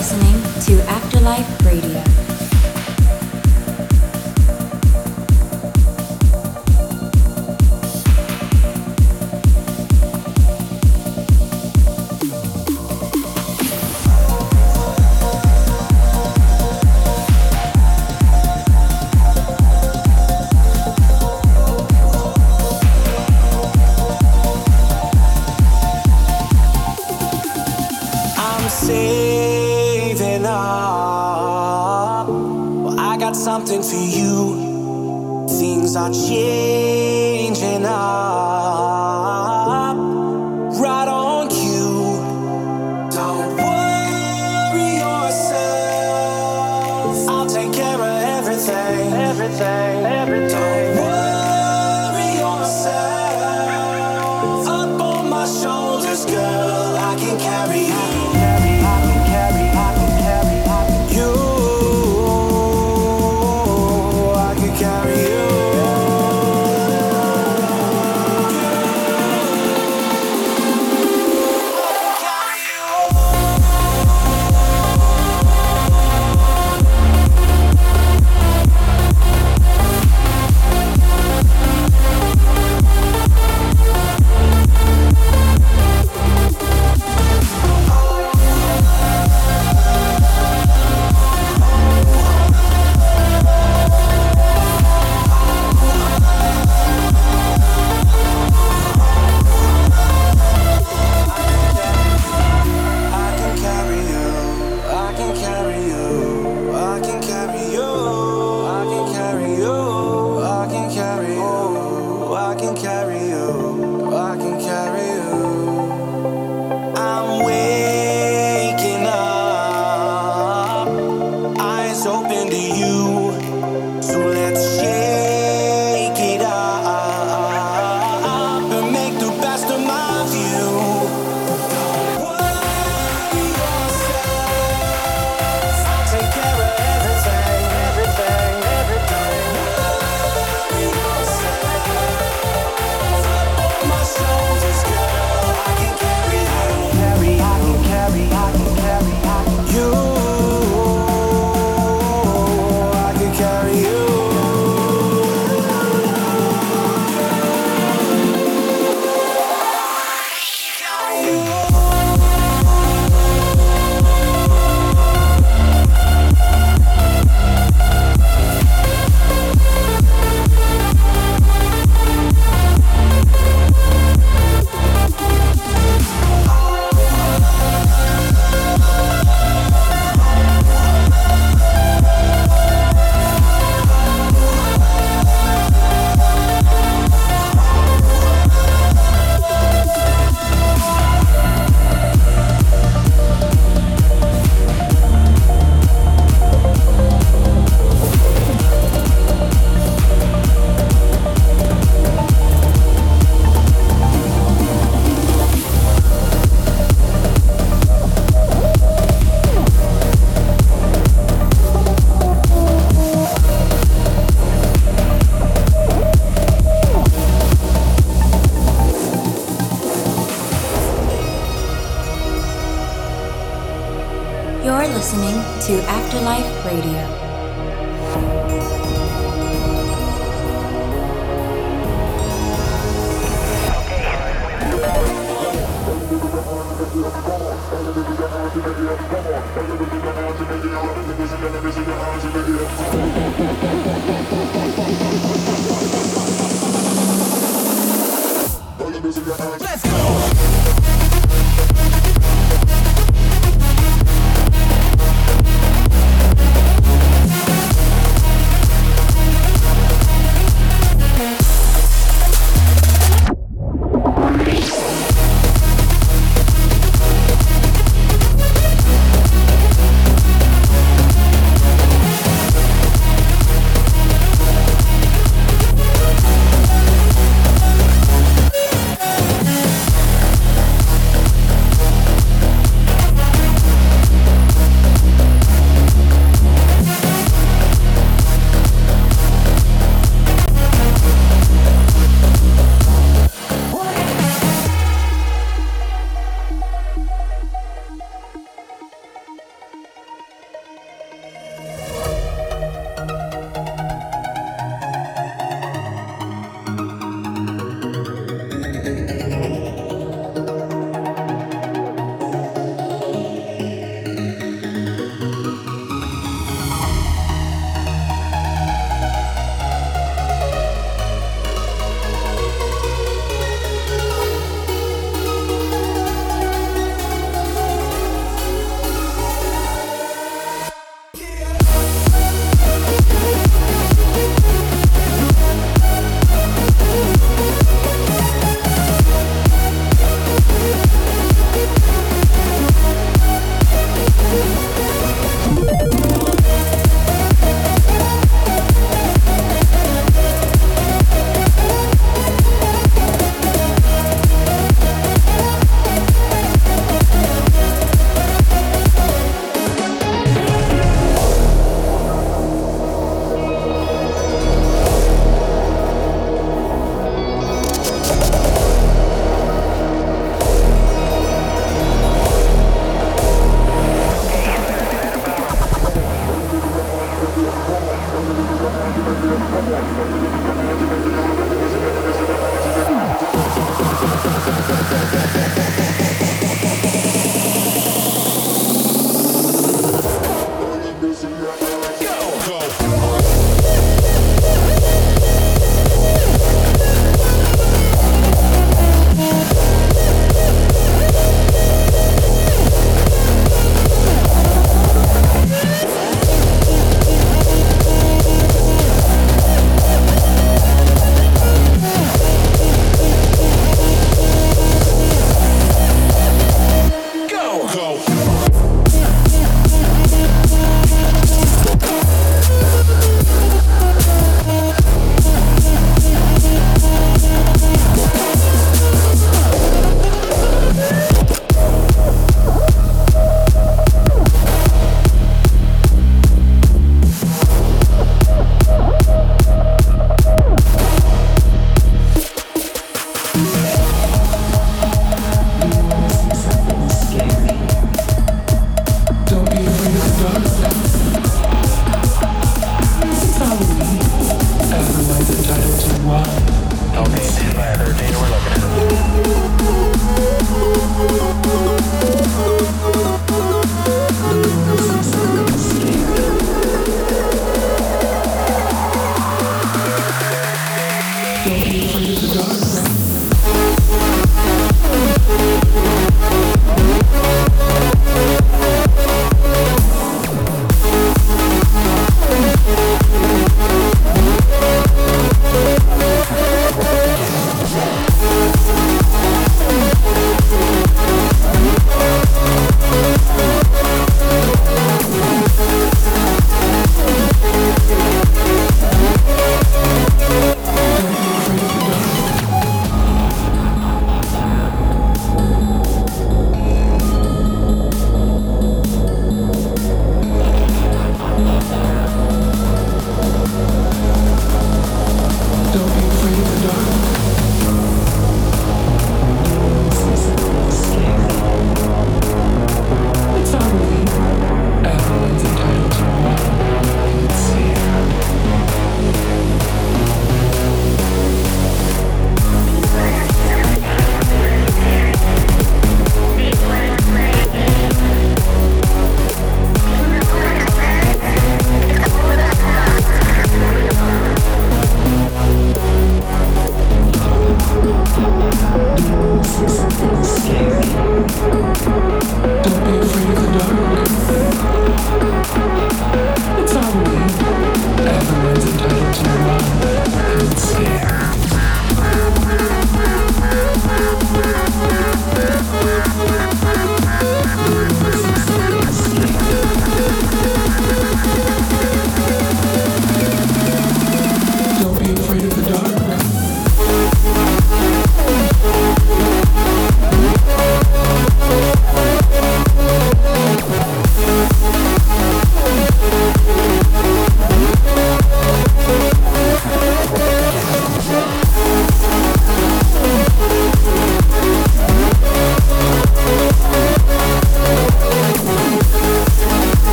listening to Afterlife Radio. carry on.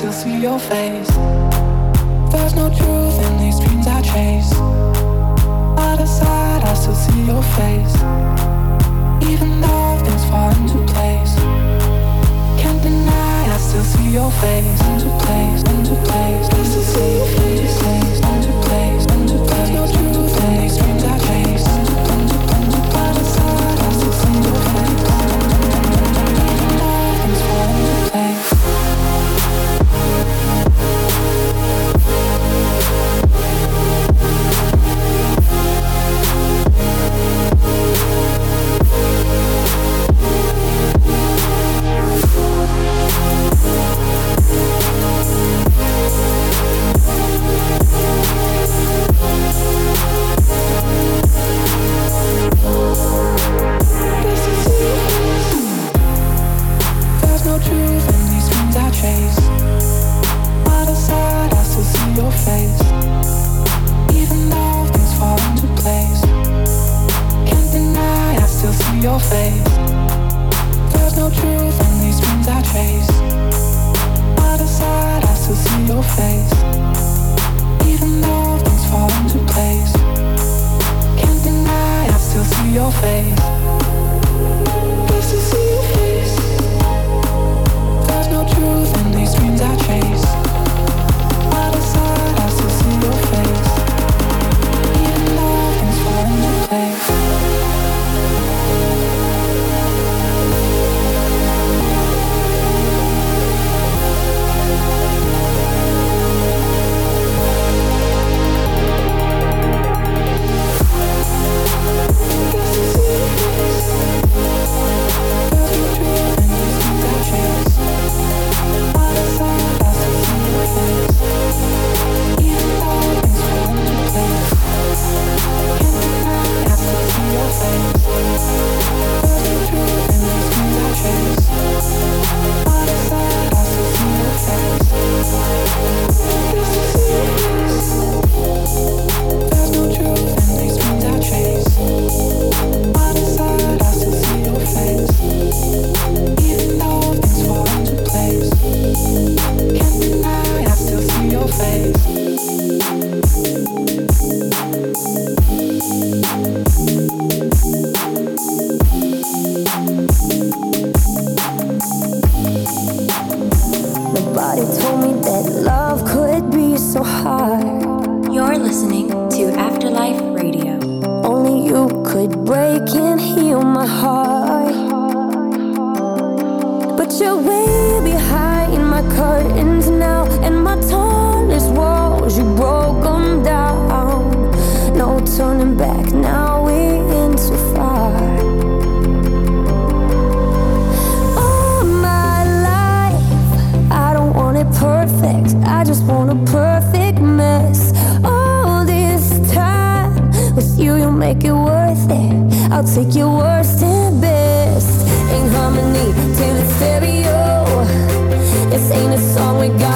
still see your face. There's no truth in these dreams I chase. Out of sight, I still see your face. Even though things fall into place, can't deny I still see your face. Into place, into place, I still see your face. make it worth it. I'll take your worst and best in harmony to the stereo. This ain't a song we got.